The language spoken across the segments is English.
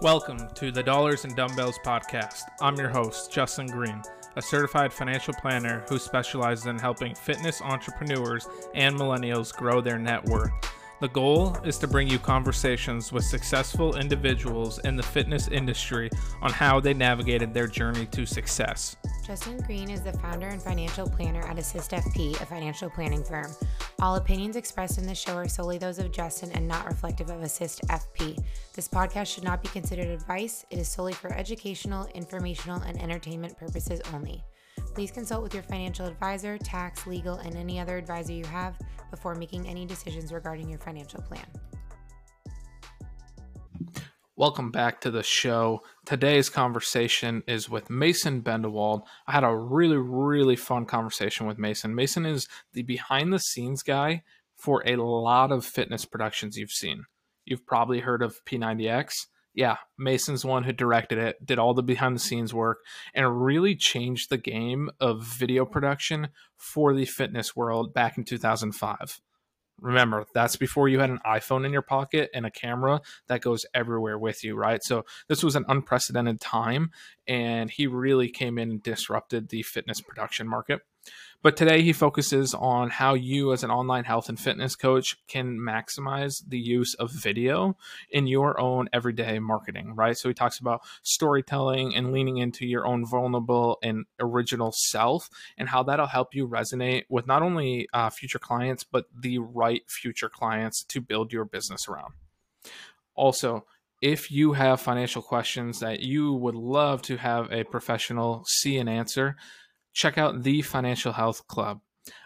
Welcome to the Dollars and Dumbbells podcast. I'm your host, Justin Green, a certified financial planner who specializes in helping fitness entrepreneurs and millennials grow their net worth. The goal is to bring you conversations with successful individuals in the fitness industry on how they navigated their journey to success. Justin Green is the founder and financial planner at Assist FP, a financial planning firm. All opinions expressed in this show are solely those of Justin and not reflective of Assist FP. This podcast should not be considered advice, it is solely for educational, informational, and entertainment purposes only. Please consult with your financial advisor, tax, legal, and any other advisor you have before making any decisions regarding your financial plan. Welcome back to the show. Today's conversation is with Mason Bendewald. I had a really, really fun conversation with Mason. Mason is the behind the scenes guy for a lot of fitness productions you've seen. You've probably heard of P90X yeah, Mason's one who directed it, did all the behind the scenes work, and really changed the game of video production for the fitness world back in 2005. Remember, that's before you had an iPhone in your pocket and a camera that goes everywhere with you, right? So, this was an unprecedented time, and he really came in and disrupted the fitness production market. But today he focuses on how you, as an online health and fitness coach, can maximize the use of video in your own everyday marketing, right? So he talks about storytelling and leaning into your own vulnerable and original self and how that'll help you resonate with not only uh, future clients, but the right future clients to build your business around. Also, if you have financial questions that you would love to have a professional see and answer, check out the Financial Health Club.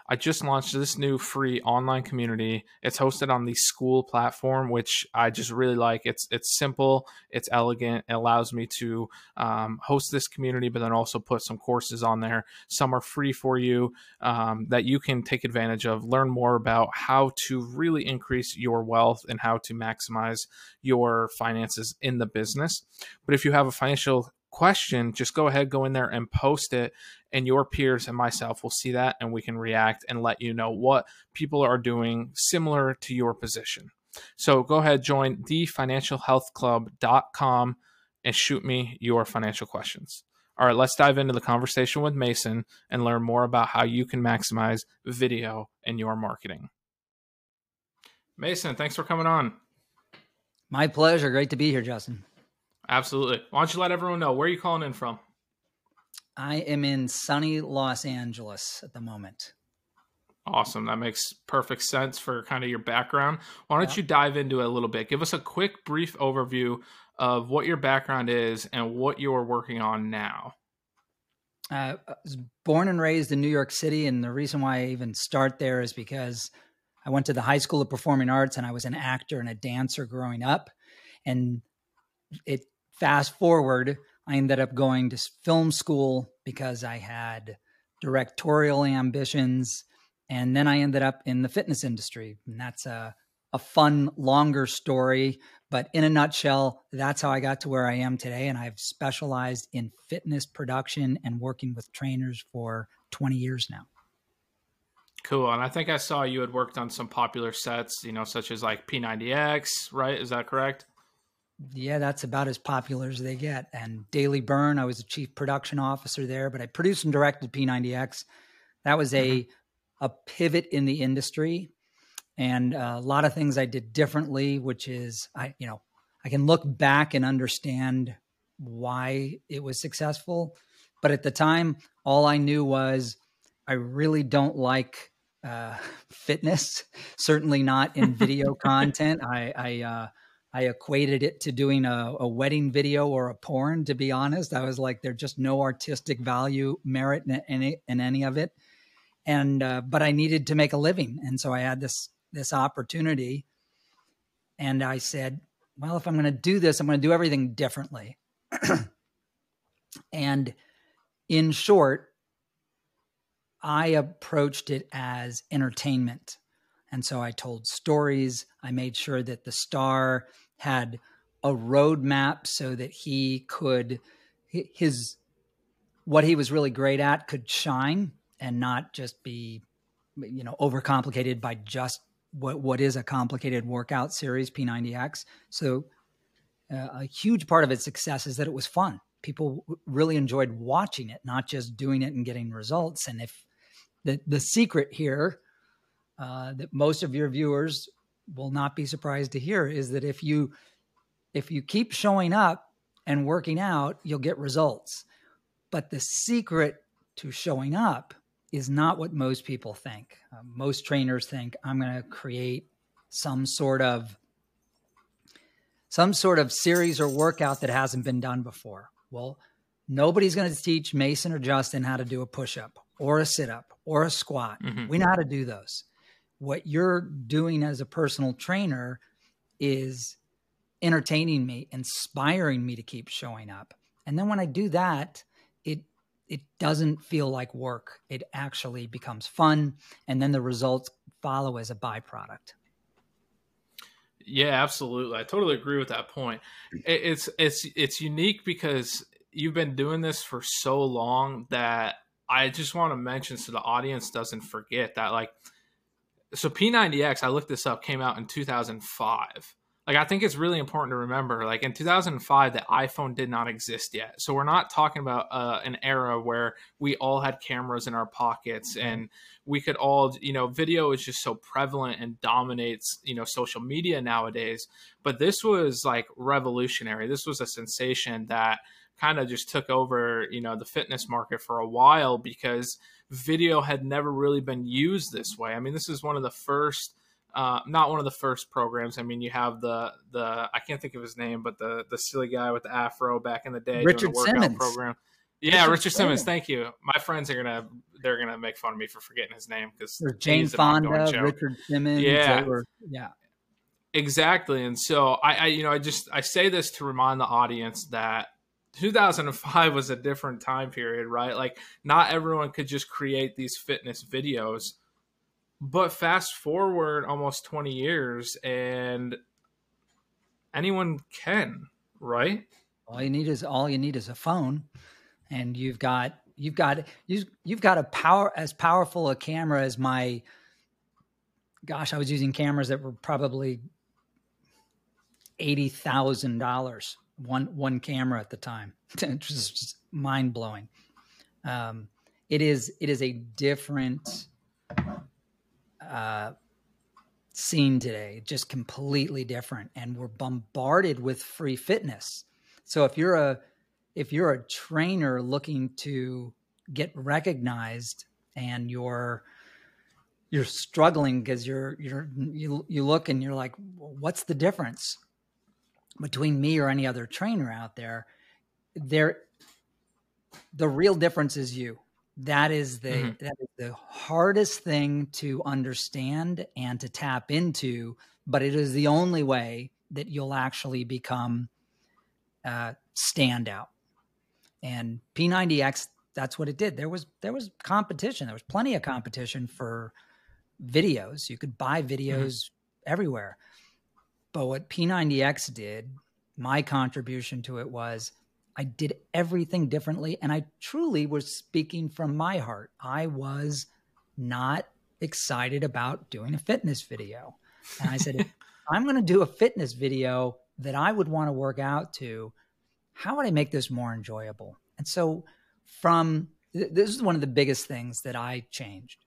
I just launched this new free online community. It's hosted on the Skool platform, which I just really like. It's it's simple, it's elegant. It allows me to um, host this community, but then also put some courses on there. Some are free for you um, that you can take advantage of. Learn more about how to really increase your wealth and how to maximize your finances in the business. But if you have a financial question, just go ahead, go in there and post it, and your peers and myself will see that and we can react and let you know what people are doing similar to your position. So go ahead, join thefinancialhealthclub.com and shoot me your financial questions. All right, let's dive into the conversation with Mason and learn more about how you can maximize video in your marketing. Mason, thanks for coming on. My pleasure. Great to be here, Justin. Absolutely. Why don't you let everyone know where are you calling in from? I am in sunny Los Angeles at the moment. Awesome. That makes perfect sense for kind of your background. Why don't yeah. you dive into it a little bit? Give us a quick, brief overview of what your background is and what you're working on now. Uh, I was born and raised in New York City, and the reason why I even start there is because I went to the High School of Performing Arts and I was an actor and a dancer growing up. And it fast forward, I ended up going to film school because I had directorial ambitions. And then I ended up in the fitness industry. And that's a, a fun, longer story. But in a nutshell, that's how I got to where I am today. And I've specialized in fitness production and working with trainers for 20 years now. Cool. And I think I saw you had worked on some popular sets, you know, such as like P90X, right? Is that correct? Yeah, that's about as popular as they get. And Daily Burn, I was the chief production officer there, but I produced and directed P90X. That was a mm-hmm. a pivot in the industry, and a lot of things I did differently. Which is, I you know, I can look back and understand why it was successful, but at the time, all I knew was I really don't like uh, fitness. Certainly not in video content. I, I uh, I equated it to doing a, a, wedding video or a porn. To be honest, I was like, there's just no artistic value, merit in any, in any of it. And uh, but I needed to make a living, and so I had this this opportunity. And I said, well, if I'm going to do this, I'm going to do everything differently. and in short, I approached it as entertainment. And so I told stories. I made sure that the star had a roadmap so that he could his what he was really great at could shine and not just be you know overcomplicated by just what what is a complicated workout series P90X. So uh, a huge part of its success is that it was fun. People really enjoyed watching it, not just doing it and getting results. And if the the secret here uh, that most of your viewers will not be surprised to hear is that if you if you keep showing up and working out, you'll get results. But the secret to showing up is not what most people think. Uh, most trainers think I'm going to create some sort of some sort of series or workout that hasn't been done before. Well, nobody's going to teach Mason or Justin how to do a push-up or a sit-up or a squat. Mm-hmm. We know how to do those. What you're doing as a personal trainer is entertaining me, inspiring me to keep showing up. And then when I do that, it it doesn't feel like work. It actually becomes fun and then the results follow as a byproduct. Yeah, absolutely. I totally agree with that point. It's it's it's unique because you've been doing this for so long that I just want to mention so the audience doesn't forget that like so P90X, I looked this up, came out in 2005 like i think it's really important to remember like in 2005 the iphone did not exist yet. So we're not talking about uh, an era where we all had cameras in our pockets mm-hmm. and we could all you know video is just so prevalent and dominates you know social media nowadays. But this was like revolutionary. This was a sensation that kind of just took over you know the fitness market for a while because video had never really been used this way i mean this is one of the first uh, not one of the first programs. I mean, you have the the I can't think of his name, but the the silly guy with the afro back in the day, Richard Simmons program. Yeah, Richard, Richard Simmons. Simmons. Thank you. My friends are gonna they're gonna make fun of me for forgetting his name because Jane Fonda, Richard Simmons. Yeah, were, yeah, exactly. And so I, I, you know, I just I say this to remind the audience that 2005 was a different time period, right? Like not everyone could just create these fitness videos but fast forward almost 20 years and anyone can, right? All you need is all you need is a phone and you've got you've got you you've got a power as powerful a camera as my gosh, I was using cameras that were probably eighty thousand dollars one one camera at the time. it's just mind blowing. Um, it is it is a different uh, scene today, just completely different. And we're bombarded with free fitness. So if you're a if you're a trainer looking to get recognized and you're you're struggling because you're you're you, you look and you're like what's the difference between me or any other trainer out there there the real difference is you that is the mm-hmm. that is the hardest thing to understand and to tap into but it is the only way that you'll actually become uh, standout and p90x that's what it did there was there was competition there was plenty of competition for videos you could buy mm-hmm. videos mm-hmm. everywhere but what p90x did my contribution to it was I did everything differently. And I truly was speaking from my heart. I was not excited about doing a fitness video. And I said, I'm going to do a fitness video that I would want to work out to, how would I make this more enjoyable? And so, from this is one of the biggest things that I changed,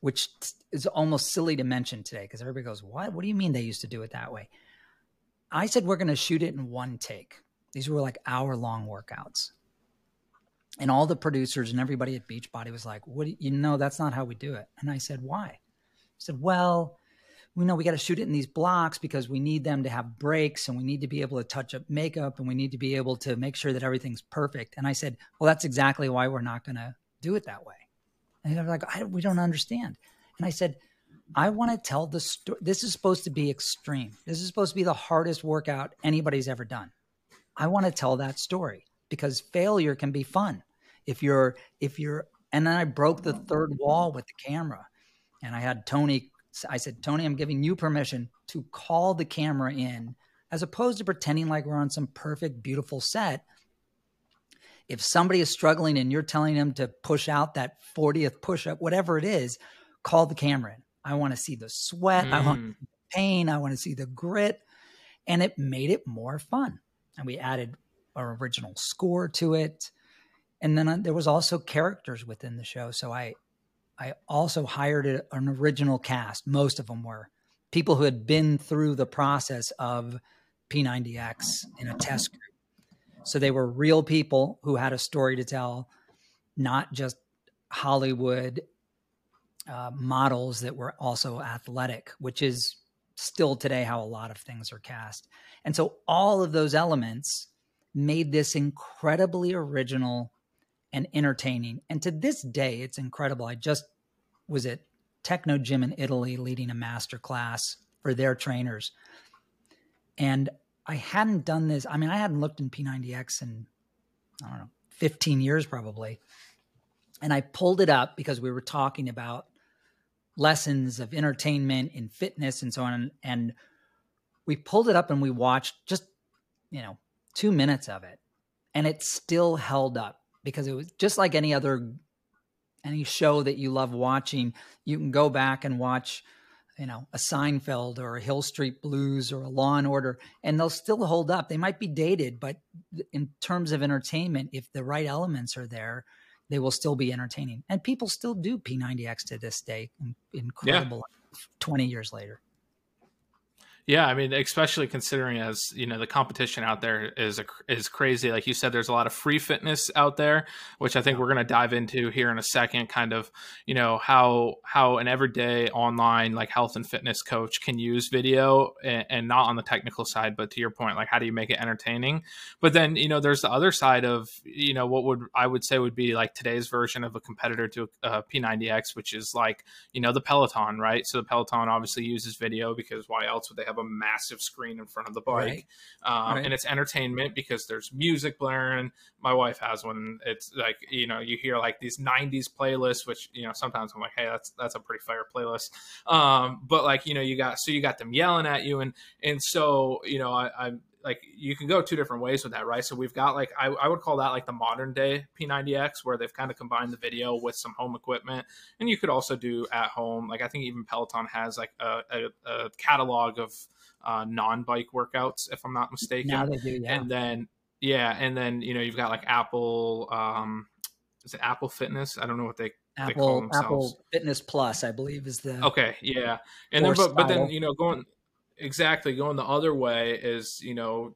which is almost silly to mention today because everybody goes, What? What do you mean they used to do it that way? I said, We're going to shoot it in one take. These were like hour long workouts. And all the producers and everybody at Beachbody was like, "What? You know, that's not how we do it." And I said, "Why?" I said, "Well, we know we got to shoot it in these blocks because we need them to have breaks and we need to be able to touch up makeup and we need to be able to make sure that everything's perfect." And I said, "Well, that's exactly why we're not going to do it that way." And they're like, "We don't understand." And I said, I want to tell the story. This is supposed to be extreme. This is supposed to be the hardest workout anybody's ever done. I want to tell that story because failure can be fun. If you're, if you're, and then I broke the third wall with the camera and I had Tony, I said, Tony, I'm giving you permission to call the camera in as opposed to pretending like we're on some perfect, beautiful set. If somebody is struggling and you're telling them to push out that 40th push up, whatever it is, call the camera in. I want to see the sweat. Mm. I want mm. the pain. I want to see the grit. And it made it more fun and we added our original score to it. And then uh, there was also characters within the show. So I, I also hired a, an original cast. Most of them were people who had been through the process of P90X in a test group. So they were real people who had a story to tell, not just Hollywood uh, models that were also athletic, which is still today how a lot of things are cast. And so all of those elements made this incredibly original and entertaining. And to this day, it's incredible. I just was at Technogym in Italy leading a master class for their trainers. And I hadn't done this. I mean, I hadn't looked in P90X in, I don't know, 15 years probably. And I pulled it up because we were talking about lessons of entertainment and fitness and so on. And we pulled it up and we watched just, you know, two minutes of it. And it still held up because it was just like any other any show that you love watching. You can go back and watch, you know, a Seinfeld or a Hill Street Blues or a Law and Order, and they'll still hold up. They might be dated, but in terms of entertainment, if the right elements are there, they will still be entertaining. And people still do P90X to this day. Incredible. Yeah. 20 years later. Yeah, I mean, especially considering as you know the competition out there is a, is crazy. Like you said, there's a lot of free fitness out there, which I think we're going to dive into here in a second. Kind of, you know, how how an everyday online like health and fitness coach can use video and, and not on the technical side, but to your point, like how do you make it entertaining? But then you know, there's the other side of you know what would I would say would be like today's version of a competitor to a P90X, which is like you know the Peloton, right? So the Peloton obviously uses video because why else would they have a massive screen in front of the bike, right. Um, right. and it's entertainment because there's music blaring. My wife has one. It's like you know you hear like these '90s playlists, which you know sometimes I'm like, hey, that's that's a pretty fire playlist. Um, but like you know you got so you got them yelling at you, and and so you know I, I'm like you can go two different ways with that, right? So we've got like I, I, would call that like the modern day P90X, where they've kind of combined the video with some home equipment, and you could also do at home. Like I think even Peloton has like a, a, a catalog of uh, non bike workouts, if I'm not mistaken. Now they do, yeah. And then yeah, and then you know you've got like Apple, um, is it Apple Fitness? I don't know what they Apple Apple Fitness Plus, I believe, is the okay, yeah. And then but, but then you know going exactly going the other way is you know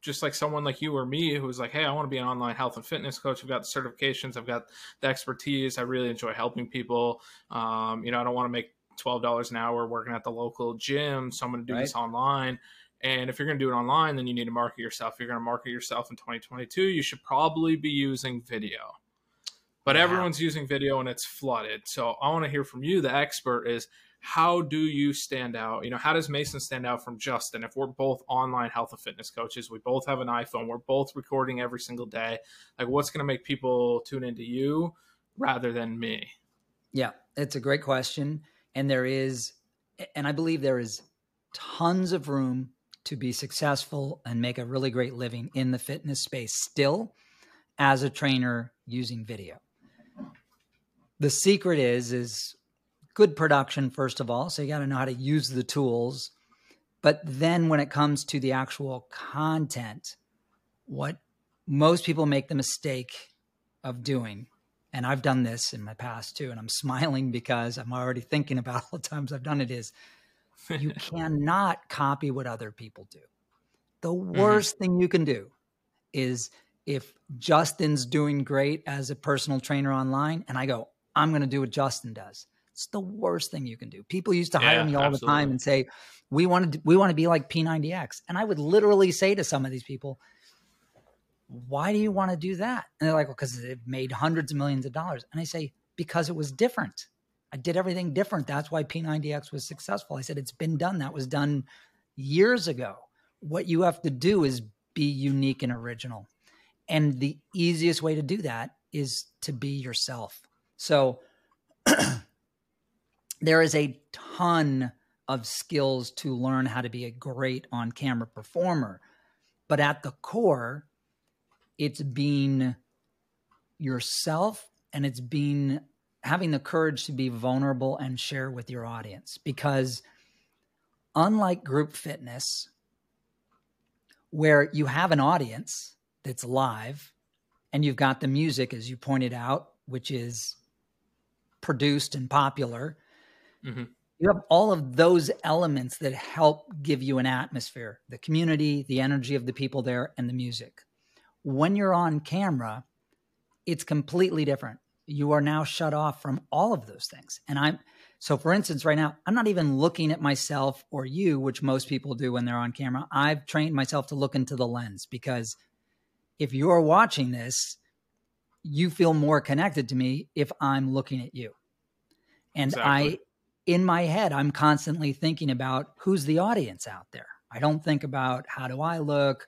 just like someone like you or me who's like hey i want to be an online health and fitness coach. I've got the certifications. I've got the expertise. I really enjoy helping people. Um, you know i don't want to make $12 an hour working at the local gym so i'm going to do right. this online. And if you're going to do it online then you need to market yourself. If you're going to market yourself in 2022 you should probably be using video. But everyone's using video and it's flooded. So i want to hear from you. The expert is how do you stand out? You know, how does Mason stand out from Justin? If we're both online health and fitness coaches, we both have an iPhone, we're both recording every single day. Like, what's going to make people tune into you rather than me? Yeah, it's a great question. And there is, and I believe there is tons of room to be successful and make a really great living in the fitness space still as a trainer using video. The secret is, is good production, first of all. So you got to know how to use the tools. But then when it comes to the actual content, what most people make the mistake of doing, and I've done this in my past too, and I'm smiling because I'm already thinking about all the times I've done it, is you cannot copy what other people do. The mm-hmm. worst mm-hmm. thing you can do is if Justin's doing great as a personal trainer online, and I go, I'm going to do what Justin does. It's the worst thing you can do. People used to hire yeah, me all absolutely. the time and say, "We want to we want to be like P90X," and I would literally say to some of these people, "Why do you want to do that?" And they're like, "Well, because it made hundreds of millions of dollars." And I say, "Because it was different. I did everything different. That's why P90X was successful." I said, "It's been done. That was done years ago. What you have to do is be unique and original." And the easiest way to do that is to be yourself. So there is a ton of skills to learn how to be a great on camera performer. But at the core, it's being yourself and it's being having the courage to be vulnerable and share with your audience because unlike group fitness where you have an audience that's live and you've got the music, as you pointed out, which is produced and popular. Mm-hmm. You have all of those elements that help give you an atmosphere the community, the energy of the people there, and the music. When you're on camera, it's completely different. You are now shut off from all of those things. And I'm so, for instance, right now, I'm not even looking at myself or you, which most people do when they're on camera. I've trained myself to look into the lens because if you're watching this, you feel more connected to me if I'm looking at you. And exactly. I, in my head, I'm constantly thinking about who's the audience out there. I don't think about how do I look?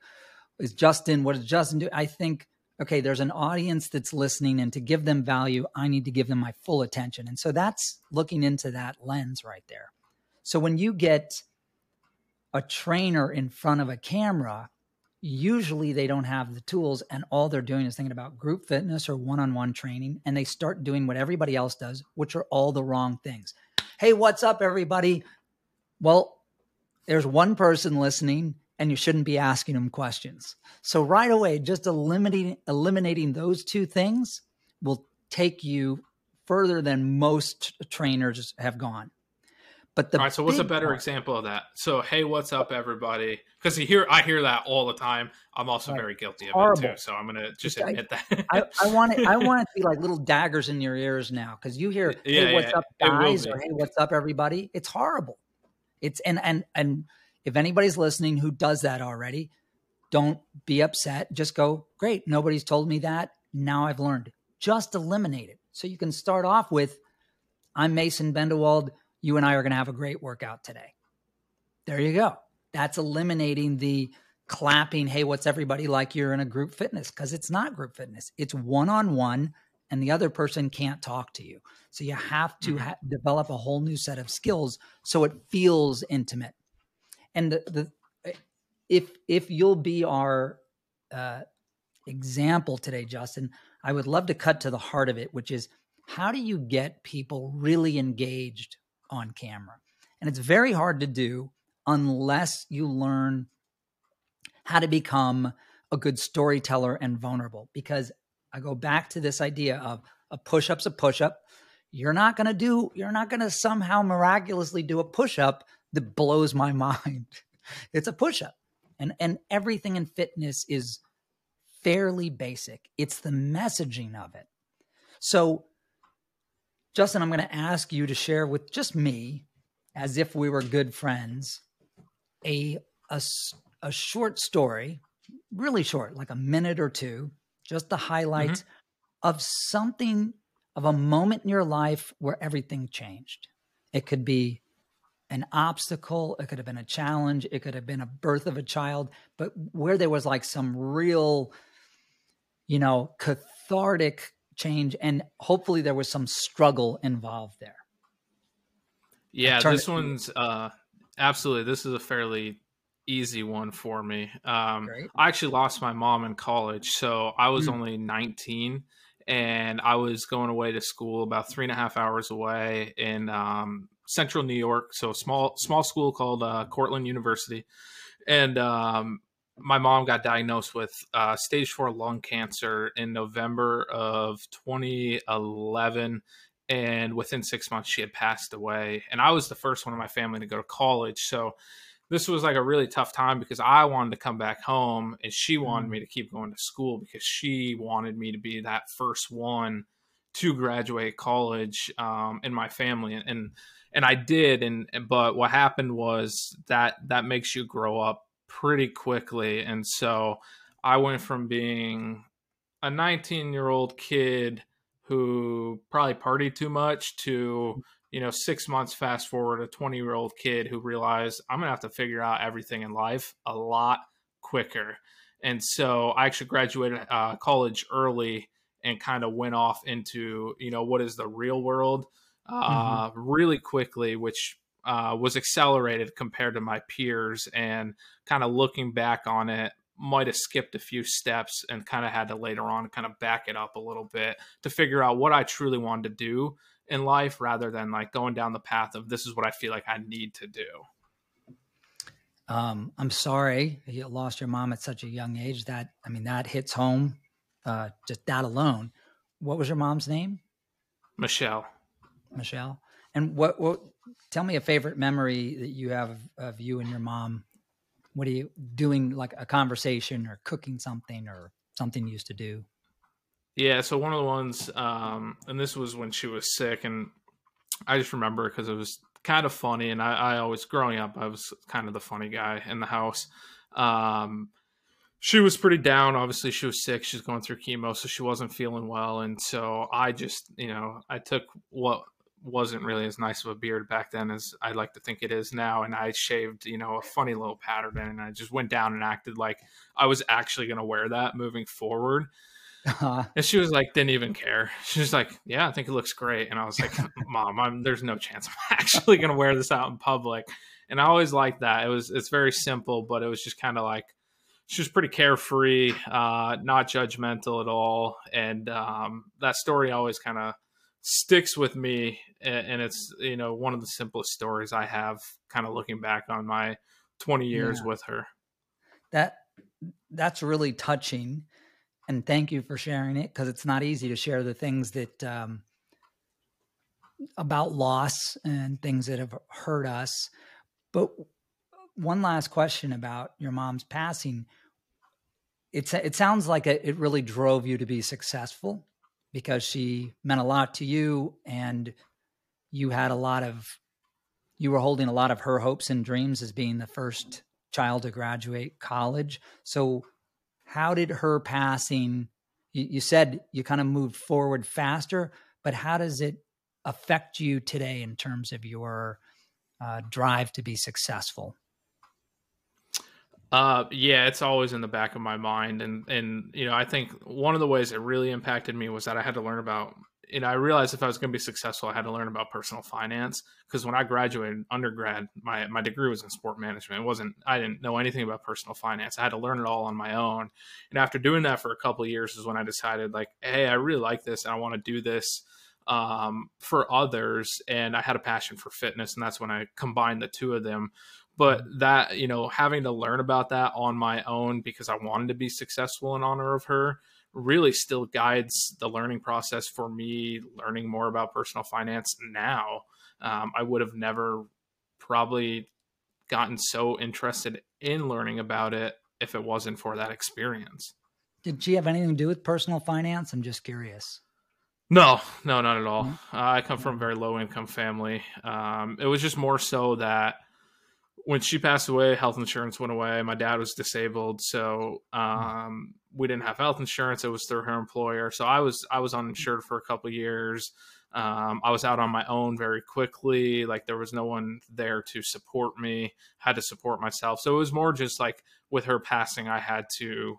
Is Justin, what does Justin do? I think okay, there's an audience that's listening, and to give them value, I need to give them my full attention. And so that's looking into that lens right there. So when you get a trainer in front of a camera, usually they don't have the tools, and all they're doing is thinking about group fitness or one on one training, and they start doing what everybody else does, which are all the wrong things. Hey, what's up, everybody? Well, there's one person listening and you shouldn't be asking them questions. So right away, just eliminating eliminating those two things will take you further than most trainers have gone. But the all right. So what's a better example of that? So hey, what's up, everybody? Because you hear I hear that all the time. I'm also right. very guilty of horrible. it too. So I'm gonna just admit I, that. I, I, want it. I want it to be like little daggers in your ears now because you hear hey, yeah, what's yeah, up, guys, or hey, what's up, everybody. It's horrible. It's and and and if anybody's listening who does that already, don't be upset. Just go, great. Nobody's told me that. Now I've learned. Just eliminate it. So you can start off with, I'm Mason Bendewald. You and I are going to have a great workout today. There you go. That's eliminating the clapping, hey, what's everybody like? You're in a group fitness because it's not group fitness. It's one on one, and the other person can't talk to you. So you have to mm-hmm. ha- develop a whole new set of skills so it feels intimate. And the, the if if you'll be our uh, example today, Justin, I would love to cut to the heart of it, which is how do you get people really engaged on camera? And it's very hard to do unless you learn how to become a good storyteller and vulnerable. Because I go back to this idea of a push up's a push up. You're not going to do, you're not going to somehow miraculously do a push up that blows my mind. It's a push up. And and everything in fitness is fairly basic. It's the messaging of it. So Justin, I'm going to ask you to share with just me as if we were good friends a a, a short story, really short, like a minute or two, just the highlights mm-hmm. of something of a moment in your life where everything changed. It could be an obstacle, it could have been a challenge, it could have been a birth of a child, but where there was like some real, you know, cathartic change and hopefully there was some struggle involved there. Yeah, this it- one's uh absolutely this is a fairly easy one for me. Um I actually lost my mom in college, so I was mm. only 19 and I was going away to school about three and a half hours away in um, central New York, so small small school called uh, Cortland University, and um, my mom got diagnosed with uh, stage four lung cancer in November of 2011, and within six months she had passed away. And I was the first one in my family to go to college, so this was like a really tough time because I wanted to come back home and she wanted mm. me to keep going to school because she wanted me to be that first one to graduate college um, in my family and, and and I did and but what happened was that that makes you grow up pretty quickly and so I went from being a 19 year old kid who probably partied too much to you know 6 months fast forward a 20 year old kid who realized I'm going to have to figure out everything in life a lot quicker and so I actually graduated uh, college early and kind of went off into you know what is the real world uh, mm-hmm. really quickly, which uh, was accelerated compared to my peers. And kind of looking back on it, might have skipped a few steps and kind of had to later on kind of back it up a little bit to figure out what I truly wanted to do in life rather than like going down the path of this is what I feel like I need to do. Um, I'm sorry you lost your mom at such a young age. That I mean, that hits home. Uh, just that alone. What was your mom's name? Michelle. Michelle. And what? What? Tell me a favorite memory that you have of, you and your mom. What are you doing? Like a conversation or cooking something or something you used to do? Yeah. So one of the ones, um, and this was when she was sick, and I just remember because it was kind of funny. And I, I, always, growing up, I was kind of the funny guy in the house. Um, she was pretty down. Obviously, she was sick. She's going through chemo, so she wasn't feeling well. And so I just, you know, I took what wasn't really as nice of a beard back then as I like to think it is now. And I shaved, you know, a funny little pattern and I just went down and acted like I was actually going to wear that moving forward. Uh-huh. And she was like, didn't even care. She was like, yeah, I think it looks great. And I was like, mom, I'm, there's no chance I'm actually going to wear this out in public. And I always liked that. It was, it's very simple, but it was just kind of like, she was pretty carefree, uh, not judgmental at all. And um, that story always kind of sticks with me. And it's, you know, one of the simplest stories I have kind of looking back on my 20 years yeah. with her. That, that's really touching and thank you for sharing it because it's not easy to share the things that um, about loss and things that have hurt us. But one last question about your mom's passing. It's it sounds like it, it really drove you to be successful because she meant a lot to you and you had a lot of you were holding a lot of her hopes and dreams as being the first child to graduate college. So how did her passing you, you said you kind of moved forward faster but how does it affect you today in terms of your uh, drive to be successful uh, yeah, it's always in the back of my mind, and and you know, I think one of the ways it really impacted me was that I had to learn about and I realized if I was going to be successful, I had to learn about personal finance because when I graduated undergrad, my my degree was in sport management. It wasn't I didn't know anything about personal finance. I had to learn it all on my own. And after doing that for a couple years is when I decided like, hey, I really like this and I want to do this um, for others. And I had a passion for fitness, and that's when I combined the two of them. But that you know, having to learn about that on my own because I wanted to be successful in honor of her really still guides the learning process for me learning more about personal finance now. Um, I would have never probably gotten so interested in learning about it if it wasn't for that experience. Did she have anything to do with personal finance? I'm just curious. No, no, not at all. Mm-hmm. Uh, I come from a very low income family. Um, it was just more so that when she passed away, health insurance went away. My dad was disabled, so um, we didn't have health insurance. It was through her employer, so I was I was uninsured for a couple years. Um, I was out on my own very quickly. Like there was no one there to support me. Had to support myself. So it was more just like with her passing, I had to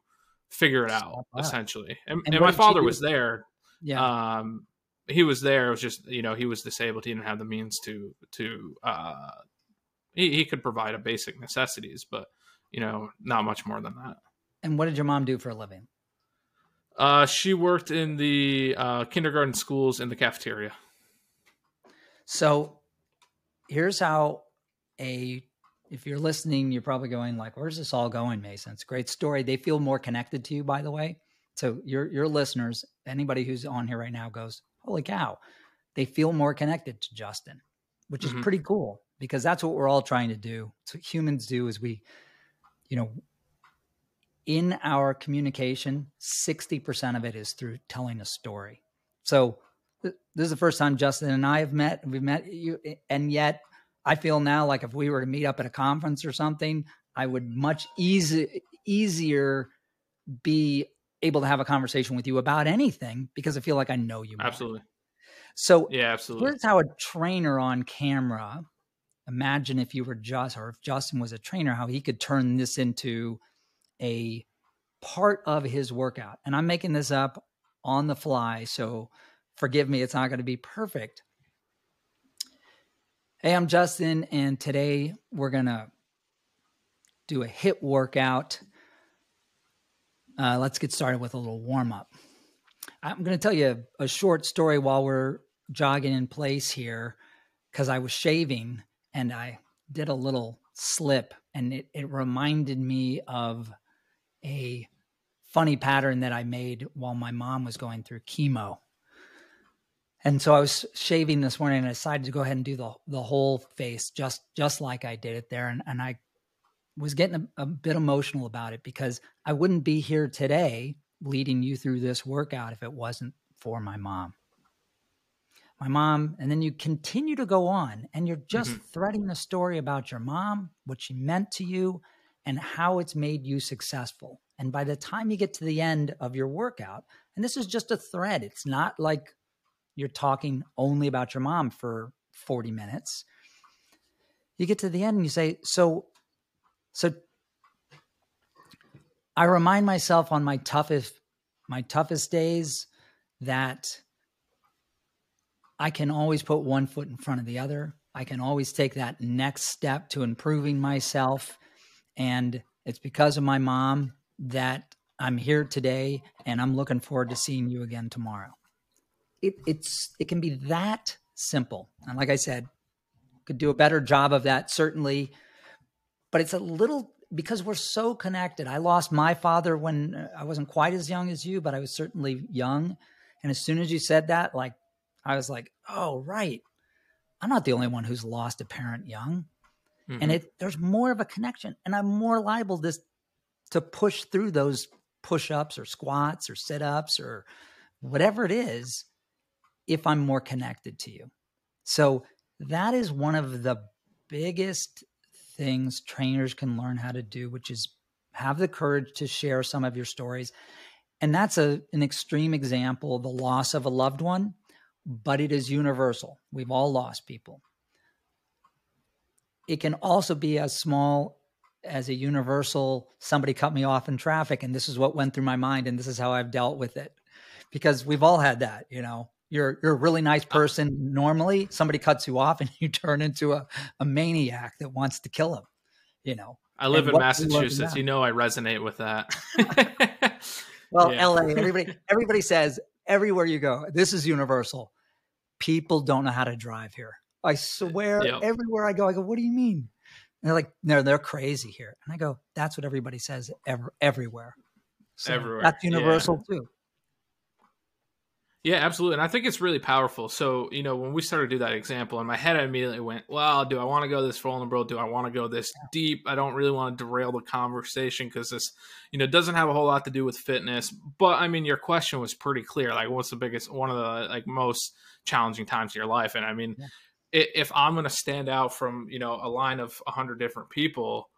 figure it out essentially. And, and, and my father was there. Yeah. Um, he was there. It was just you know he was disabled. He didn't have the means to to uh, he, he could provide a basic necessities, but you know, not much more than that. And what did your mom do for a living? Uh, she worked in the uh, kindergarten schools in the cafeteria. So here's how a if you're listening, you're probably going like, "Where's this all going, Mason?" It's a great story. They feel more connected to you, by the way. So your your listeners, anybody who's on here right now, goes, "Holy cow!" They feel more connected to Justin, which is mm-hmm. pretty cool because that's what we're all trying to do. So humans do is we, you know, in our communication, 60% of it is through telling a story. So th- this is the first time Justin and I have met. We've met you, and yet I feel now like if we were to meet up at a conference or something, I would much easy, easier be able to have a conversation with you about anything because I feel like I know you. More. Absolutely. So yeah, absolutely. Here's how a trainer on camera imagine if you were just or if Justin was a trainer, how he could turn this into a part of his workout. And I'm making this up on the fly, so forgive me, it's not going to be perfect. Hey, I'm Justin, and today we're going to do a HIIT workout. Uh, let's get started with a little warm up. I'm going to tell you a short story while we're jogging in place here because I was shaving and I did a little slip and it, it reminded me of a funny pattern that I made while my mom was going through chemo. And so I was shaving this morning and I decided to go ahead and do the the whole face just just like I did it there. And and I was getting a, a bit emotional about it because I wouldn't be here today leading you through this workout if it wasn't for my mom. My mom, and then you continue to go on and you're just mm-hmm. threading the story about your mom, what she meant to you, and how it's made you successful. And by the time you get to the end of your workout, and this is just a thread, it's not like you're talking only about your mom for 40 minutes. You get to the end and you say, So, so I remind myself on my toughest, my toughest days that I can always put one foot in front of the other. I can always take that next step to improving myself. And it's because of my mom that I'm here today and I'm looking forward to seeing you again tomorrow. It, it's it can be that simple. And like I said, could do a better job of that certainly, but it's a little because we're so connected. I lost my father when uh, I wasn't quite as young as you, but I was certainly young. And as soon as you said that, like I was like, "Oh, right. I'm not the only one who's lost a parent young." Mm-hmm. And it there's more of a connection and I'm more liable this to push through those push ups or squats or sit ups or whatever it is if I'm more connected to you. So that is one of the biggest things trainers can learn how to do, which is have the courage to share some of your stories. And that's a, an extreme example, the loss of a loved one, but it is universal. We've all lost people. It can also be as small as a universal somebody cut me off in traffic and this is what went through my mind and this is how I've dealt with it because we've all had that you know you're you're a really nice person normally somebody cuts you off and you turn into a, a maniac that wants to kill him you know I live and in Massachusetts you know I resonate with that well yeah. LA everybody everybody says everywhere you go this is universal people don't know how to drive here I swear yep. everywhere I go I go what do you mean and they're like, no, they're crazy here. And I go, that's what everybody says ever, everywhere. So everywhere. That's universal yeah. too. Yeah, absolutely. And I think it's really powerful. So, you know, when we started to do that example, in my head, I immediately went, well, do I want to go this vulnerable? Do I want to go this deep? I don't really want to derail the conversation because this, you know, doesn't have a whole lot to do with fitness. But I mean, your question was pretty clear. Like, what's the biggest, one of the like most challenging times of your life? And I mean, yeah if I'm going to stand out from you know a line of a hundred different people,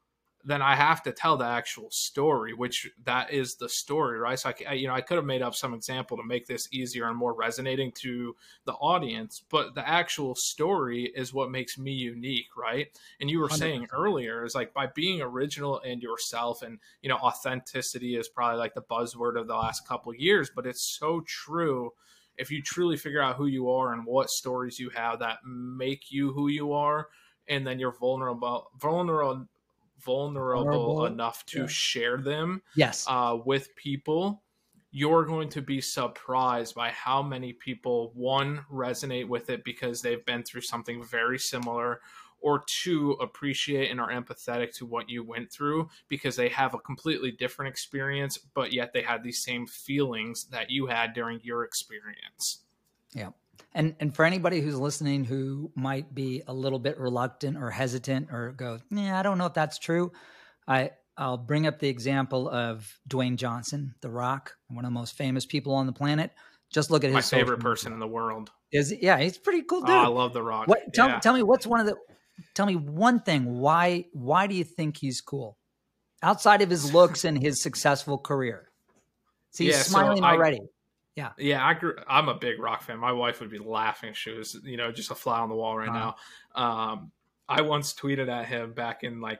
then I have to tell the actual story, which that is the story, right? So I, you know, I could have made up some example to make this easier and more resonating to the audience, but the actual story is what makes me unique, right? And you were 100%. saying earlier is like by being original and yourself, and you know, authenticity is probably like the buzzword of the last couple of years, but it's so true if you truly figure out who you are and what stories you have that make you who you are, and then you're vulnerable, vulnerable, vulnerable, vulnerable. enough to yeah. share them, yes, uh, with people, you're going to be surprised by how many people one resonate with it because they've been through something very similar or two appreciate and are empathetic to what you went through because they have a completely different experience but yet they had these same feelings that you had during your experience yeah and and for anybody who's listening who might be a little bit reluctant or hesitant or go yeah i don't know if that's true i i'll bring up the example of dwayne johnson the rock one of the most famous people on the planet just look at his my favorite person in the world is yeah he's pretty cool dude oh, i love the rock what, tell, yeah. tell me what's one of the tell me one thing. Why why do you think he's cool? Outside of his looks and his successful career. See, he's yeah, smiling so I, already. Yeah. Yeah, I grew, I'm a big rock fan. My wife would be laughing she was, you know, just a fly on the wall right uh-huh. now. Um, I once tweeted at him back in like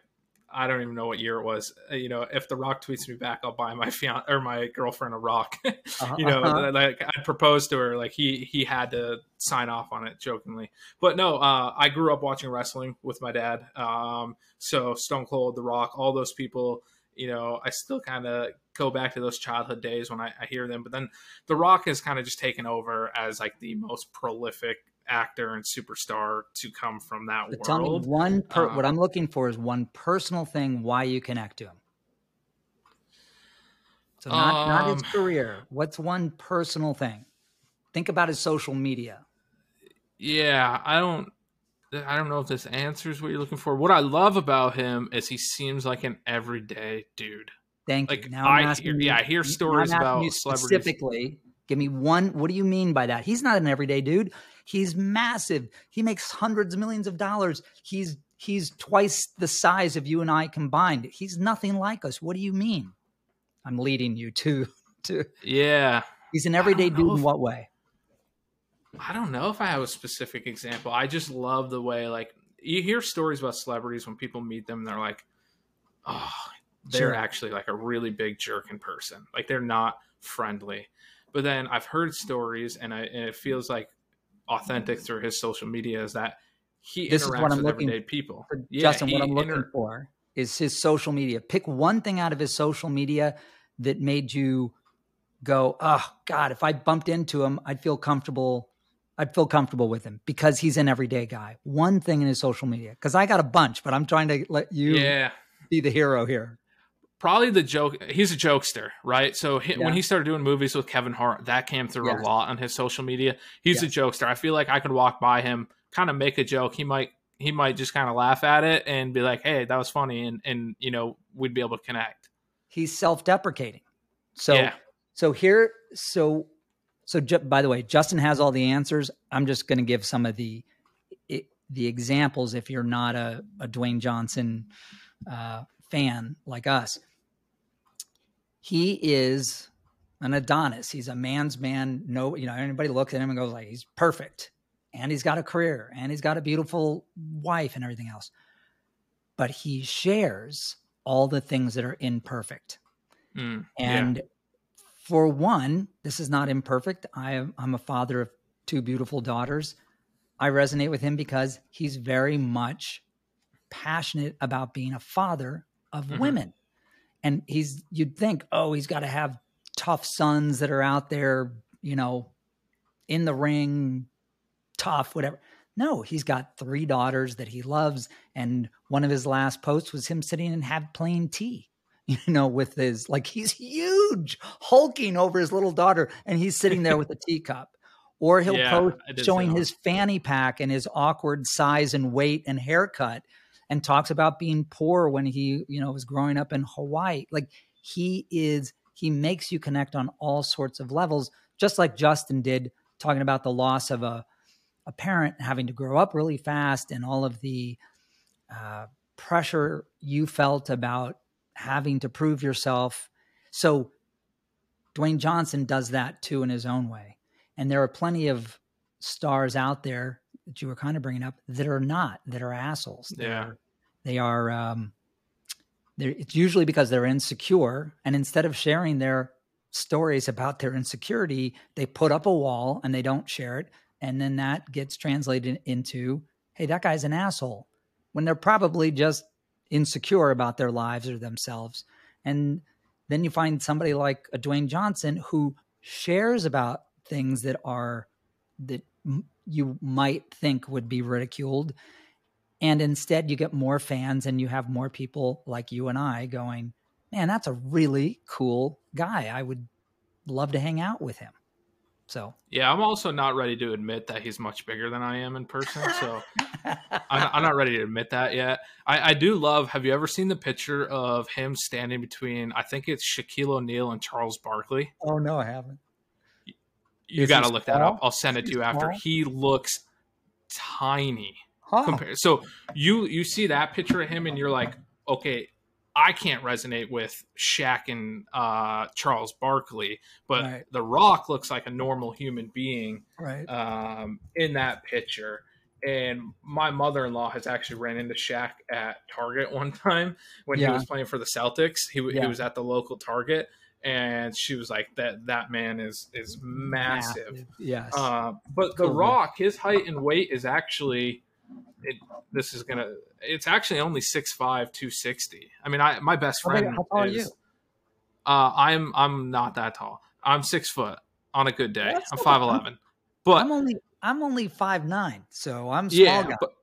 I don't even know what year it was. Uh, you know, if The Rock tweets me back, I'll buy my fiance or my girlfriend a rock. uh-huh. You know, uh-huh. like I proposed to her, like he he had to sign off on it jokingly. But no, uh, I grew up watching wrestling with my dad. Um, so Stone Cold, The Rock, all those people. You know, I still kind of go back to those childhood days when I, I hear them. But then The Rock has kind of just taken over as like the most prolific actor and superstar to come from that But world. tell me one. Per, Uh, what I'm looking for is one personal thing why you connect to him. So not not his Um, career. What's one personal thing? Think about his social media. Yeah, I don't I don't know if this answers what you're looking for. What I love about him is he seems like an everyday dude. Thank Like you. Now I'm I asking hear, you- yeah, I hear stories about specifically. Give me one. What do you mean by that? He's not an everyday dude. He's massive. He makes hundreds of millions of dollars. He's he's twice the size of you and I combined. He's nothing like us. What do you mean? I'm leading you to to. Yeah. He's an everyday dude in what way? I don't know if I have a specific example. I just love the way like you hear stories about celebrities when people meet them, and they're like, oh, they're Sure. actually like a really big jerk in person. Like they're not friendly. But then I've heard stories, and, I, and it feels like authentic through his social media is that he This is interacts what I'm with looking everyday people. For Yeah, Justin, what I'm looking inter- for is his social media. Pick one thing out of his social media that made you go, "Oh God, if I bumped into him, I'd feel comfortable. I'd feel comfortable with him because he's an everyday guy." One thing in his social media, because I got a bunch, but I'm trying to let you Yeah. be the hero here. probably the joke he's a jokester right so he, Yeah. when he started doing movies with kevin hart that came through Yes. a lot on his social media he's a jokester i feel like i could walk by him kind of make a joke he might he might just kind of laugh at it and be like hey that was funny and and you know we'd be able to connect He's self-deprecating. So, yeah so here, so, so. Ju- by the way, Justin has all the answers. I'm just going to give some of the i the examples. If you're not a, a Dwayne Johnson uh, fan like us, he is an Adonis. He's a man's man. No, you know, anybody looks at him and goes like, he's perfect, and he's got a career, and he's got a beautiful wife, and everything else. But he shares all the things that are imperfect. Mm, And for one, this is not imperfect. I am, I'm a father of two beautiful daughters. I resonate with him because he's very much passionate about being a father of Mhm. women. And he's, you'd think, oh, he's got to have tough sons that are out there, you know, in the ring, tough, whatever. No, he's got three daughters that he loves. And one of his last posts was him sitting and have plain tea you know, with his like he's huge, hulking over his little daughter, and he's sitting there with a teacup. Or he'll Yeah, post showing his fanny pack and his awkward size and weight and haircut, and talks about being poor when he, you know, was growing up in Hawaii. Like he is, he makes you connect on all sorts of levels, just like Justin did, talking about the loss of a a parent having to grow up really fast and all of the uh, pressure you felt about having to prove yourself. So Dwayne Johnson does that too in his own way. And there are plenty of stars out there that you were kind of bringing up that are not, that are assholes. They Yeah. are- They are, um, they're, it's usually because they're insecure. And instead of sharing their stories about their insecurity, they put up a wall and they don't share it. And then that gets translated into, hey, that guy's an asshole. When they're probably just insecure about their lives or themselves. And then you find somebody like a Dwayne Johnson who shares about things that are that you might think would be ridiculed. And instead, you get more fans and you have more people like you and I going, man, that's a really cool guy. I would love to hang out with him. So, yeah i'm also not ready to admit that he's much bigger than i am in person so I'm, I'm not ready to admit that yet. I, I do love. Have you ever seen the picture of him standing between? I think it's Shaquille O'Neal and Charles Barkley. oh, no, I haven't. You Is got to look that up. I'll send it to you after. small? He looks tiny. Huh. Compare. So you you see that picture of him and you're like, okay, I can't resonate with Shaq and uh, Charles Barkley, but Right. The Rock looks like a normal human being right. um, in that picture. And my mother in law has actually ran into Shaq at Target one time when he was playing for the Celtics. He, Yeah. he was at the local Target, and she was like, "That that man is is massive." Yes. Uh, but The Rock, his height and weight is actually. It, this is gonna. It's actually only 6'5", 260. I mean, I my best friend how tall are is. you? Uh, I'm I'm not that tall. I'm six foot on a good day. That's I'm five eleven. But I'm only I'm only five nine, so I'm small yeah, guy. But,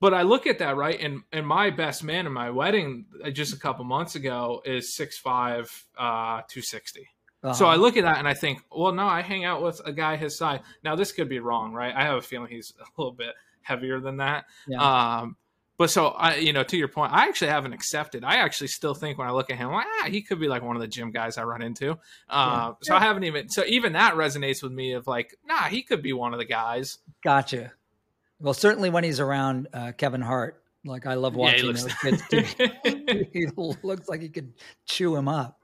but I look at that right, and and my best man in my wedding uh, just a couple months ago is six five, uh, two sixty. Uh-huh. So I look at that and I think, well, no, I hang out with a guy his size. Now this could be wrong, right? I have a feeling he's a little bit heavier than that. Yeah. Um, but so I, you know, to your point, I actually haven't accepted. I actually still think when I look at him, ah, he could be like one of the gym guys I run into. Uh, yeah. So I haven't even. So even that resonates with me of like, nah, he could be one of the guys. Gotcha. Well, certainly when he's around uh, Kevin Hart, like I love watching yeah, those kids. he looks like he could chew him up.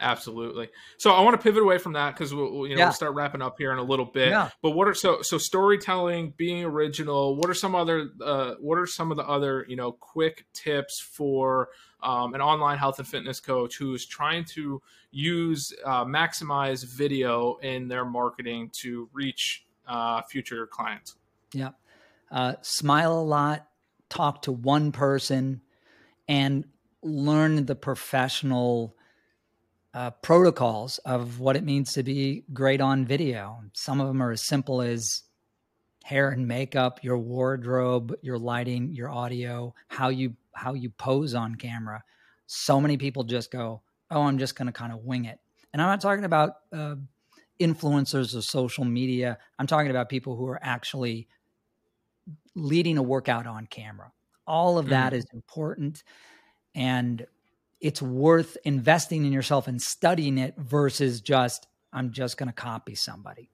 Absolutely. So I want to pivot away from that because we'll, you know yeah. we'll start wrapping up here in a little bit. Yeah. But what are so so storytelling, being original? What are some other uh, what are some of the other you know quick tips for um, an online health and fitness coach who's trying to use uh, maximize video in their marketing to reach uh, future clients? Yeah, uh, smile a lot, talk to one person, and learn the professional uh, protocols of what it means to be great on video. Some of them are as simple as hair and makeup, your wardrobe, your lighting, your audio, how you how you pose on camera. So many people just go, "Oh, I'm just going to kind of wing it." And I'm not talking about uh, influencers or social media. I'm talking about people who are actually leading a workout on camera. All of that mm. is important, and it's worth investing in yourself and studying it versus just I'm just going to copy somebody.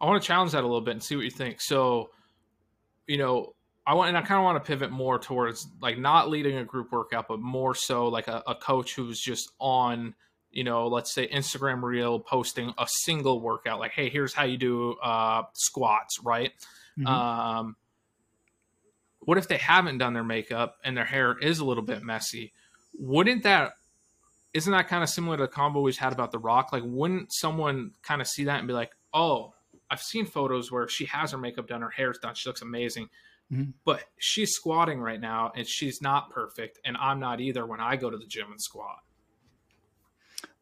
I want to challenge that a little bit and see what you think. So, you know, I want and I kind of want to pivot more towards like not leading a group workout, but more so like a, a coach who's just on, you know, let's say Instagram reel posting a single workout, like, hey, here's how you do uh, squats, right? Mm-hmm. Um, what if they haven't done their makeup and their hair is a little bit messy? Wouldn't that isn't that kind of similar to the combo we've had about the rock? Like, wouldn't someone kind of see that and be like, "Oh, I've seen photos where she has her makeup done, her hair's done, she looks amazing, mm-hmm. but she's squatting right now and she's not perfect, and I'm not either when I go to the gym and squat."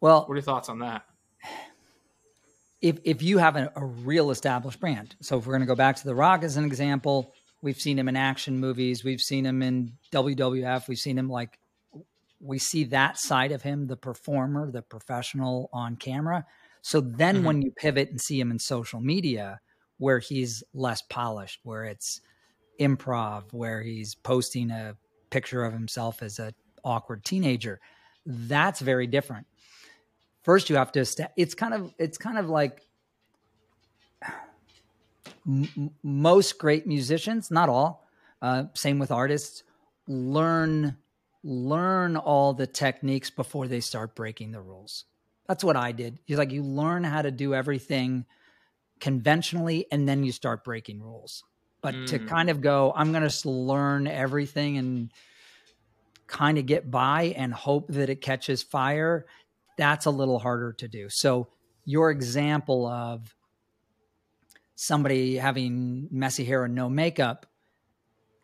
Well, what are your thoughts on that? If if you have a, a real established brand, so if we're going to go back to the Rock as an example, We've seen him in action movies. We've seen him in WWF. We've seen him like we see that side of him, the performer, the professional on camera. So then mm-hmm. when you pivot and see him in social media where he's less polished, where it's improv, where he's posting a picture of himself as an awkward teenager, that's very different. First you have to it's kind of it's kind of like m- most great musicians, not all, uh, same with artists, learn learn all the techniques before they start breaking the rules. That's what I did. He's like you learn how to do everything conventionally and then you start breaking rules. But mm. to kind of go, I'm going to learn everything and kind of get by and hope that it catches fire, that's a little harder to do. So your example of somebody having messy hair and no makeup,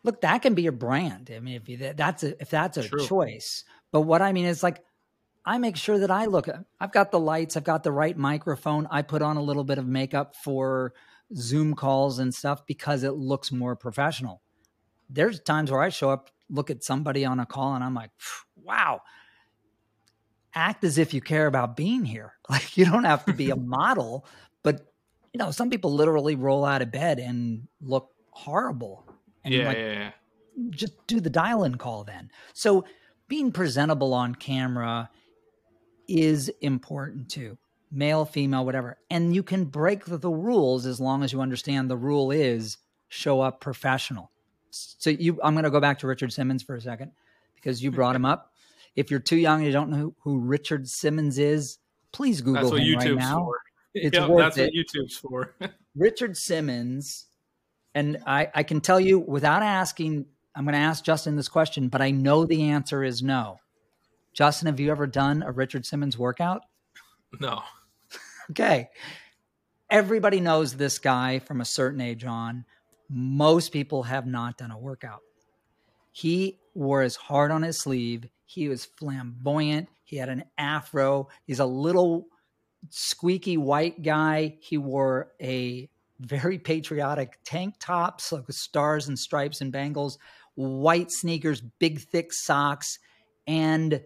look, that can be your brand. I mean, if you, that's a, if that's a True. choice. But what I mean is like, I make sure that I look. I've got the lights. I've got the right microphone. I put on a little bit of makeup for Zoom calls and stuff because it looks more professional. There's times where I show up, look at somebody on a call, and I'm like, wow. Act as if you care about being here. Like you don't have to be a model, but you know, some people literally roll out of bed and look horrible. And yeah, like, yeah, yeah. Just do the dial in call then. So being presentable on camera is important too. Male, female, whatever. And you can break the rules as long as you understand the rule is show up professional. So you I'm going to go back to Richard Simmons for a second because you brought him up. If you're too young and you don't know who, who Richard Simmons is, please Google him YouTube's right now. For. It's yep, worth that's it. what YouTube's for. Richard Simmons, and I, I can tell you without asking, I'm going to ask Justin this question, but I know the answer is no. Justin, have you ever done a Richard Simmons workout? No. okay. Everybody knows this guy from a certain age on. Most people have not done a workout. He wore his heart on his sleeve. He was flamboyant. He had an afro. He's a little squeaky white guy. He wore a very patriotic tank tops, like with stars and stripes and bangles, white sneakers, big thick socks, and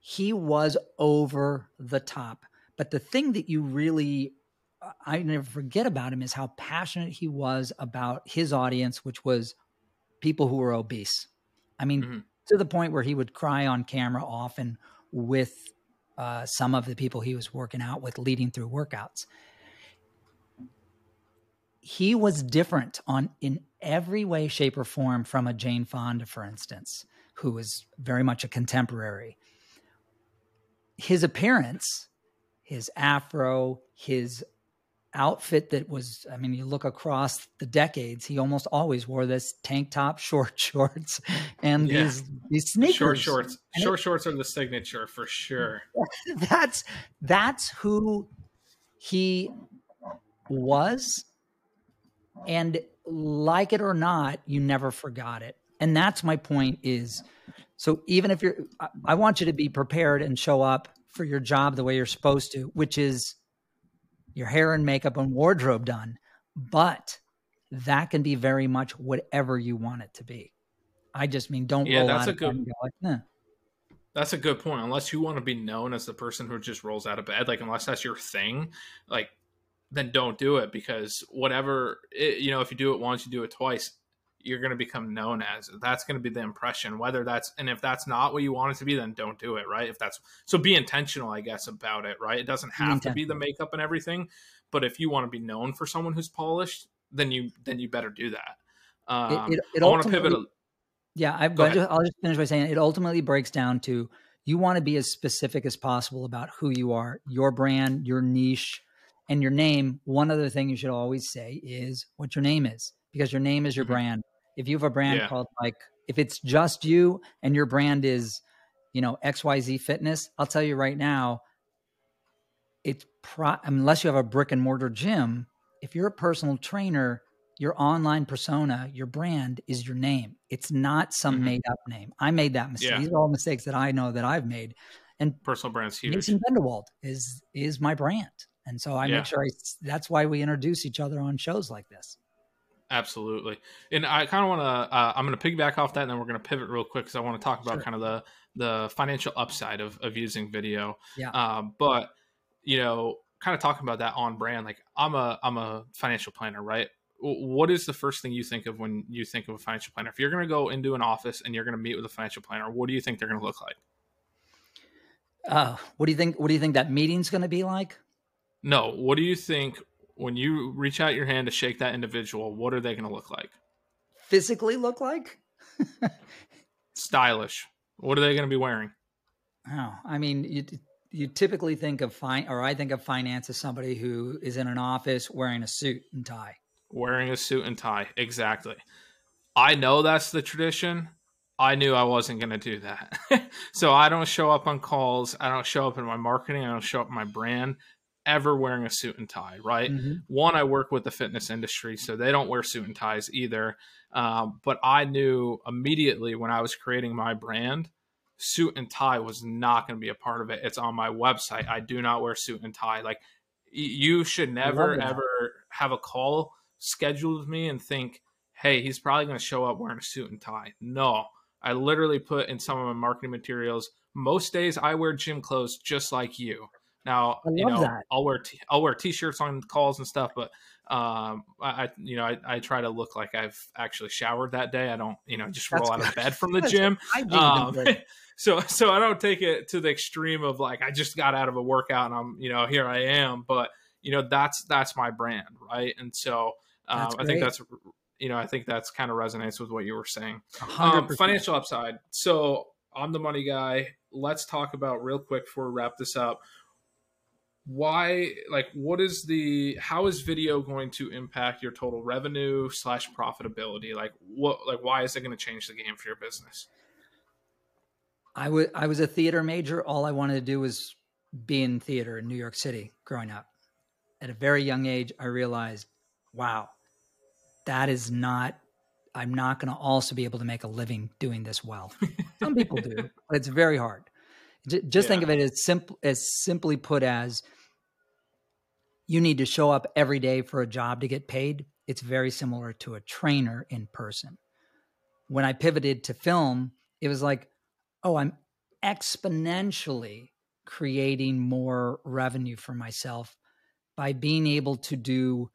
he was over the top. But the thing that you really I never forget about him is how passionate he was about his audience, which was people who were obese. I mean, mm-hmm. to the point where he would cry on camera often with uh, some of the people he was working out with, leading through workouts. He was different on in every way, shape, or form from a Jane Fonda, for instance, who was very much a contemporary. His appearance, his afro, his outfit that was i mean you look across the decades he almost always wore this tank top short shorts and yeah. these these sneakers. Short shorts. And short it, shorts are the signature for sure. That's that's who he was and like it or not you never forgot it. And that's my point is so even if you're i want you to be prepared and show up for your job the way you're supposed to which is your hair and makeup and wardrobe done, but that can be very much whatever you want it to be. I just mean don't yeah, that's a good. Like, eh. That's a good point. Unless you want to be known as the person who just rolls out of bed, like unless that's your thing, like then don't do it because whatever it, you know, if you do it once, you do it twice, you're going to become known as. That's going to be the impression. Whether that's and if that's not what you want it to be, then don't do it. Right? If that's so, be intentional, I guess, about it. Right? It doesn't have to be the makeup and everything, but if you want to be known for someone who's polished, then you then you better do that. Um, it, it, it I want to pivot. A, yeah, I, just, I'll just finish by saying it ultimately breaks down to you want to be as specific as possible about who you are, your brand, your niche, and your name. One other thing you should always say is what your name is because your name is your mm-hmm. brand. If you have a brand yeah. called like, if it's just you and your brand is, you know, XYZ Fitness, I'll tell you right now, it's pro- unless you have a brick and mortar gym, if you're a personal trainer, your online persona, your brand is your name. It's not some mm-hmm. made up name. I made that mistake. Yeah. These are all mistakes that I know that I've made. And personal brand's huge. Mason Bendewald is is my brand, and so I yeah. make sure I. That's why we introduce each other on shows like this. Absolutely. And I kind of want to, uh, I'm going to piggyback off that and then we're going to pivot real quick because I want to talk about sure. kind of the, the financial upside of, of using video. Yeah. Um, but, you know, kind of talking about that on brand, like I'm a, I'm a financial planner, right? What is the first thing you think of when you think of a financial planner? If you're going to go into an office and you're going to meet with a financial planner, what do you think they're going to look like? Uh, what do you think? What do you think that meeting's going to be like? No. What do you think when you reach out your hand to shake that individual, what are they going to look like? Physically look like? Stylish. What are they going to be wearing? Oh, I mean, you you typically think of fine, or I think of finance as somebody who is in an office wearing a suit and tie. Wearing a suit and tie, exactly. I know that's the tradition. I knew I wasn't going to do that. so I don't show up on calls. I don't show up in my marketing. I don't show up in my brand ever wearing a suit and tie, right? Mm-hmm. One, I work with the fitness industry, so they don't wear suit and ties either. Um, but I knew immediately when I was creating my brand, suit and tie was not going to be a part of it. It's on my website. I do not wear suit and tie. Like you should never ever have a call scheduled with me and think, "Hey, he's probably going to show up wearing a suit and tie." No. I literally put in some of my marketing materials. Most days I wear gym clothes just like you. Now, you know, that. I'll wear t- I'll wear t-shirts on calls and stuff, but um, I, you know, I, I try to look like I've actually showered that day. I don't, you know, just roll out of bed from the gym. Um, so, so I don't take it to the extreme of like I just got out of a workout and I'm, you know, here I am. But you know, that's that's my brand, right? And so um, I think that's, you know, I think that's kind of resonates with what you were saying. Um, financial upside. So I'm the money guy. Let's talk about real quick before we wrap this up why like what is the how is video going to impact your total revenue slash profitability? Like what like why is it going to change the game for your business? I was i was a theater major. All i wanted to do was be in theater in new york city growing up. At a very young age i realized wow that is not i'm not going to also be able to make a living doing this well. Some people do but it's very hard just yeah. think of it as simple as simply put as you need to show up every day for a job to get paid. It's very similar to a trainer in person. When I pivoted to film, it was like, oh, I'm exponentially creating more revenue for myself by being able to do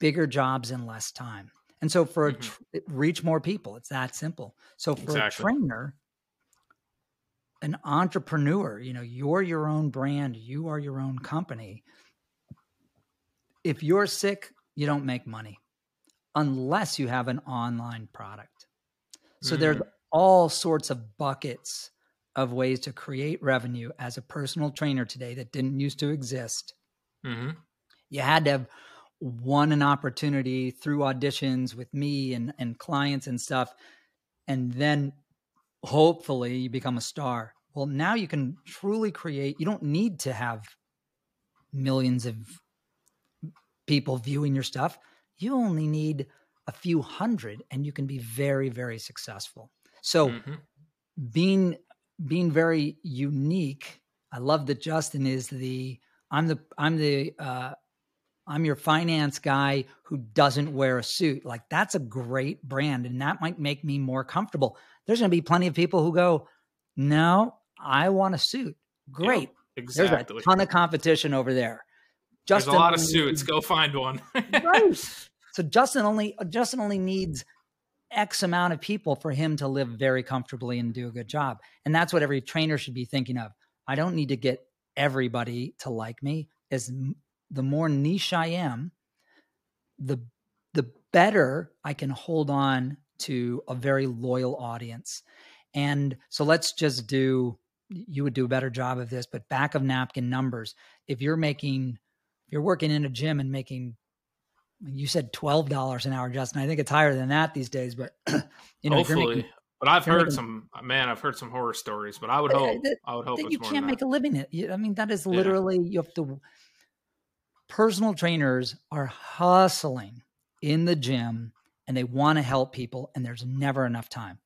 bigger jobs in less time. And so for mm-hmm. a tr- reach more people, it's that simple. So for exactly. a trainer, an entrepreneur, you know, you're your own brand, you are your own company. If you're sick, you don't make money unless you have an online product. So mm-hmm. there's all sorts of buckets of ways to create revenue as a personal trainer today that didn't used to exist. Mm-hmm. You had to have won an opportunity through auditions with me and, and clients and stuff. And then hopefully you become a star. Well, now you can truly create, you don't need to have millions of people viewing your stuff. You only need a few hundred and you can be very, very successful. So mm-hmm. being being very unique. I love that Justin is the I'm the I'm the uh, I'm your finance guy who doesn't wear a suit. Like that's a great brand, and that might make me more comfortable. There's going to be plenty of people who go, "No, I want a suit." Great, yeah, exactly. There's a ton of competition over there. Justin There's a lot of suits. Go find one. right. So Justin only Justin only needs X amount of people for him to live very comfortably and do a good job. And that's what every trainer should be thinking of. I don't need to get everybody to like me. As the more niche I am, the the better I can hold on to a very loyal audience. And so let's just do you would do a better job of this, but back of napkin numbers. If you're making if you're working in a gym and making you said twelve dollars an hour, Justin. I think it's higher than that these days, but you know, hopefully. Making, but I've heard making, some man, I've heard some horror stories, but I would hope that, I would hope you can't make a living. It. I mean, that is literally yeah. you have to. Personal trainers are hustling in the gym, and they want to help people, and there's never enough time,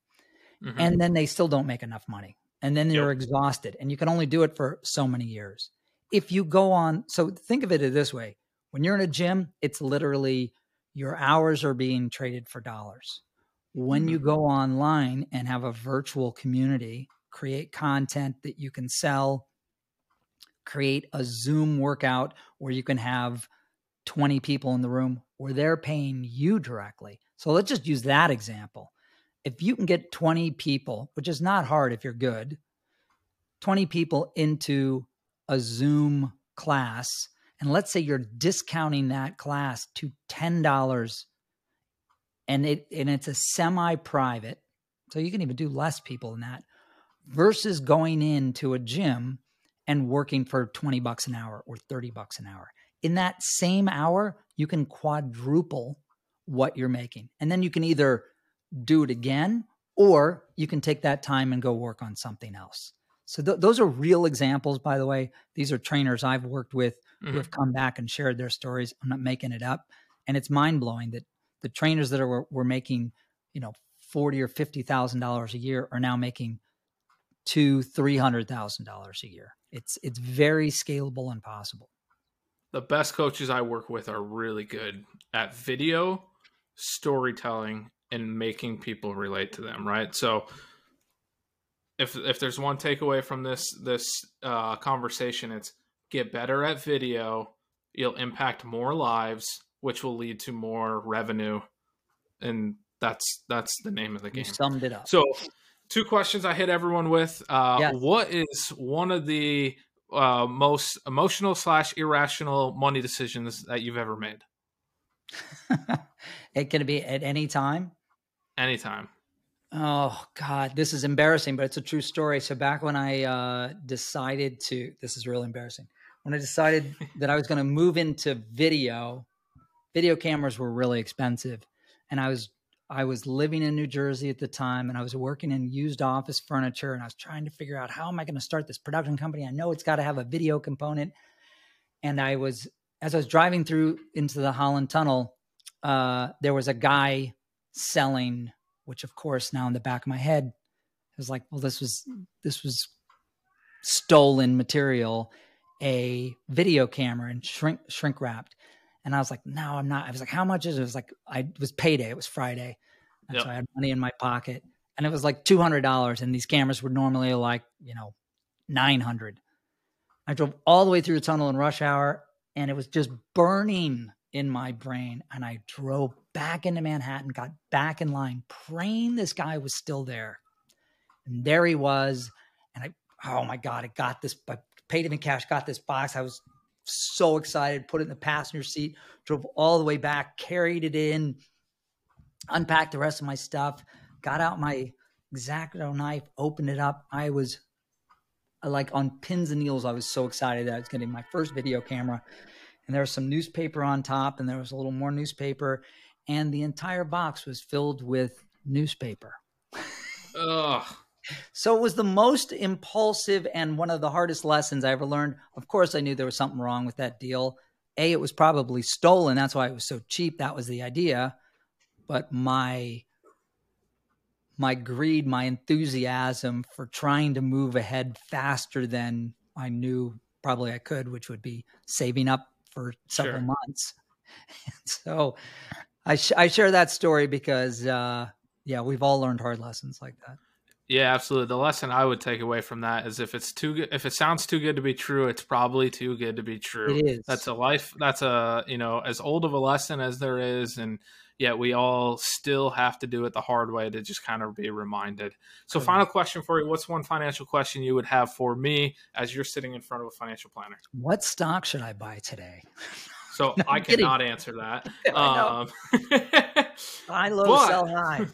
mm-hmm. and then they still don't make enough money, and then you're yep. exhausted, and you can only do it for so many years. If you go on, so think of it this way when you're in a gym, it's literally your hours are being traded for dollars. When mm-hmm. you go online and have a virtual community, create content that you can sell, create a Zoom workout where you can have 20 people in the room where they're paying you directly. So let's just use that example. If you can get 20 people, which is not hard if you're good, 20 people into a Zoom class and let's say you're discounting that class to $10 and it and it's a semi-private so you can even do less people than that versus going into a gym and working for 20 bucks an hour or 30 bucks an hour. In that same hour you can quadruple what you're making. And then you can either do it again or you can take that time and go work on something else so th- those are real examples by the way these are trainers i've worked with mm-hmm. who have come back and shared their stories. I'm not making it up. And it's mind blowing that the trainers that are were making, you know, forty or fifty thousand dollars a year are now making two, three hundred thousand dollars a year. It's it's very scalable and possible. The best coaches I work with are really good at video, storytelling, and making people relate to them. Right. So if if there's one takeaway from this this uh, conversation, it's get better at video, you'll impact more lives, which will lead to more revenue. And that's that's the name of the game. You summed it up. So two questions I hit everyone with. Uh, yes. What is one of the uh, most emotional slash irrational money decisions that you've ever made? it can be at any time. Anytime. Oh God, this is embarrassing, but it's a true story. So back when I uh, decided to, this is really embarrassing when I decided that I was going to move into video, video cameras were really expensive, and I was I was living in New Jersey at the time, and I was working in used office furniture, and I was trying to figure out how am I going to start this production company. I know it's got to have a video component, and I was as I was driving through into the Holland Tunnel, uh, there was a guy selling, which of course now in the back of my head was like, well, this was this was stolen material a video camera and shrink shrink wrapped. And I was like, no, I'm not. I was like, how much is it? It was like, I it was payday. It was Friday. And Yep. so I had money in my pocket and it was like $200. And these cameras were normally like, you know, 900. I drove all the way through the tunnel in rush hour and it was just burning in my brain. And I drove back into Manhattan, got back in line, praying this guy was still there. And there he was. And I, oh my God, I got this, I paid him in cash, got this box. I was so excited, put it in the passenger seat, drove all the way back, carried it in, unpacked the rest of my stuff, got out my X-Acto knife, opened it up. I was like on pins and needles. I was so excited that I was getting my first video camera. And there was some newspaper on top, and there was a little more newspaper, and the entire box was filled with newspaper. Ugh. So it was the most impulsive and one of the hardest lessons I ever learned. Of course, I knew there was something wrong with that deal. A, it was probably stolen. That's why it was so cheap. That was the idea. But my my greed, my enthusiasm for trying to move ahead faster than I knew probably I could, which would be saving up for several Sure. months. so I, sh- I share that story because, uh, yeah, we've all learned hard lessons like that. Yeah, absolutely. The lesson I would take away from that is if it's too good, if it sounds too good to be true, it's probably too good to be true. It is. That's a life. That's a you know as old of a lesson as there is, and yet we all still have to do it the hard way to just kind of be reminded. So, final question for you: What's one financial question you would have for me as you're sitting in front of a financial planner? What stock should I buy today? So No, I I'm kidding. cannot answer that. Um, Buy low, But- sell high.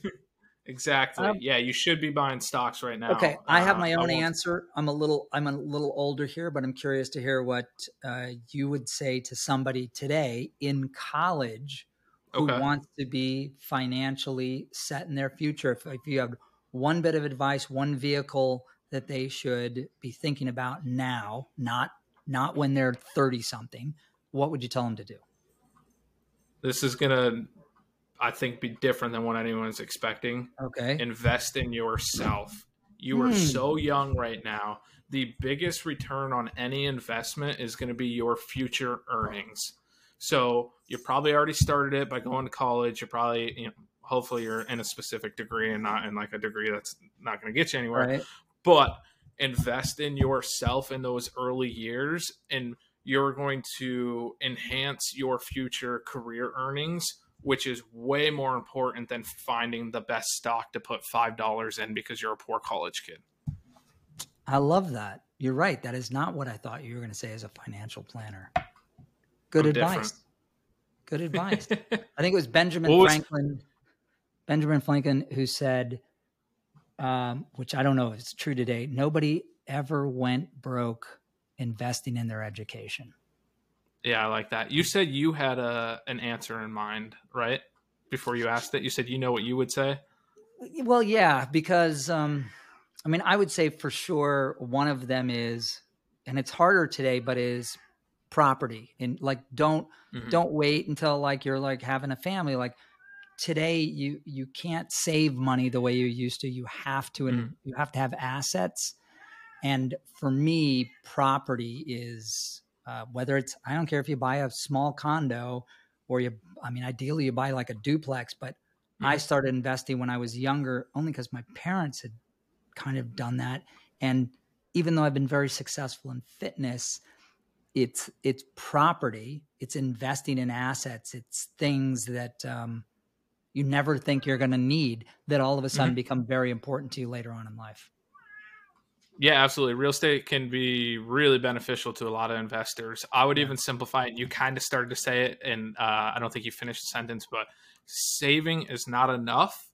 exactly. Um, yeah, you should be buying stocks right now. Okay, I have Uh, my own answer. I'm a little I'm a little older here, but I'm curious to hear what uh, you would say to somebody today in college who Okay. wants to be financially set in their future. If, if you have one bit of advice, one vehicle that they should be thinking about now, not not when they're 30 something, what would you tell them to do? This is gonna, I think, be different than what anyone's expecting. Okay. Invest in yourself. You are Hmm. so young right now. The biggest return on any investment is going to be your future earnings. So you probably already started it by going to college. You're probably, you know, hopefully you're in a specific degree and not in like a degree that's not going to get you anywhere. Right. but invest in yourself in those early years and you're going to enhance your future career earnings which is way more important than finding the best stock to put $5 in because you're a poor college kid I love that. You're right. That is not what I thought you were going to say as a financial planner. Good I'm advice. different. Good advice. I think it was Benjamin was- Franklin. Benjamin Franklin who said, um, which I don't know if it's true today. Nobody ever went broke investing in their education. yeah i like that you said you had a an answer in mind right before you asked it you said you know what you would say Well, yeah, because um, I mean, I would say for sure one of them is, and it's harder today, but is property and like don't Mhm. don't wait until like you're like having a family like today you you can't save money the way you used to you have to and Mhm. you have to have assets and for me property is uh, whether it's i don't care if you buy a small condo or you i mean ideally you buy like a duplex but i Mhm. started investing when i was younger only because my parents had kind of done that and even though i've been very successful in fitness it's it's property it's investing in assets it's things that um, you never think you're going to need that all of a sudden become very important to you later on in life Yeah, absolutely. Real estate can be really beneficial to a lot of investors. I would even simplify it. You kind of started to say it, and uh, I don't think you finished the sentence, but saving is not enough.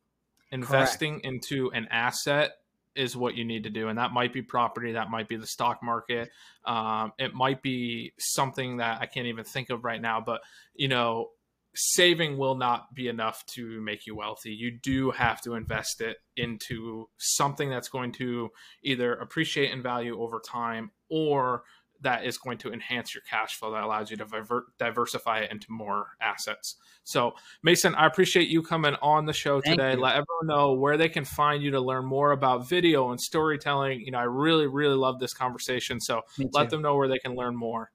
Investing into an asset is what you need to do. And that might be property, that might be the stock market. Um, it might be something that I can't even think of right now, but you know, saving will not be enough to make you wealthy. You do have to invest it into something that's going to either appreciate in value over time or that is going to enhance your cash flow that allows you to diver- diversify it into more assets. So, Mason, I appreciate you coming on the show Thank today. you. Let everyone know where they can find you to learn more about video and storytelling. You know, I really, really love this conversation. So, let them know where they can learn more.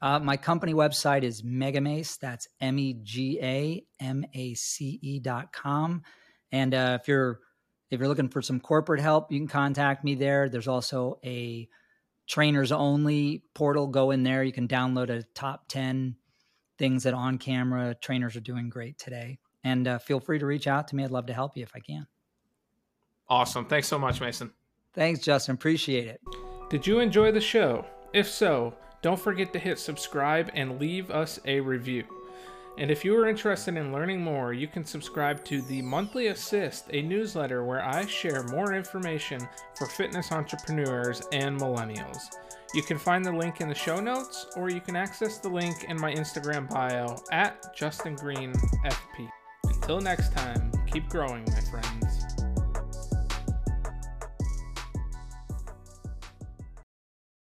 Uh, my company website is Megamace. That's M E G A M A C E dot com. And uh, if you're if you're looking for some corporate help, you can contact me there. There's also a trainers only portal. Go in there. You can download a top ten things that on camera trainers are doing great today. And uh, feel free to reach out to me. I'd love to help you if I can. Awesome. Thanks so much, Mason. Thanks, Justin. Appreciate it. Did you enjoy the show? If so, don't forget to hit subscribe and leave us a review. And if you are interested in learning more, you can subscribe to the Monthly Assist, a newsletter where I share more information for fitness entrepreneurs and millennials. You can find the link in the show notes, or you can access the link in my Instagram bio at Justin Green FP. Until next time, keep growing, my friends.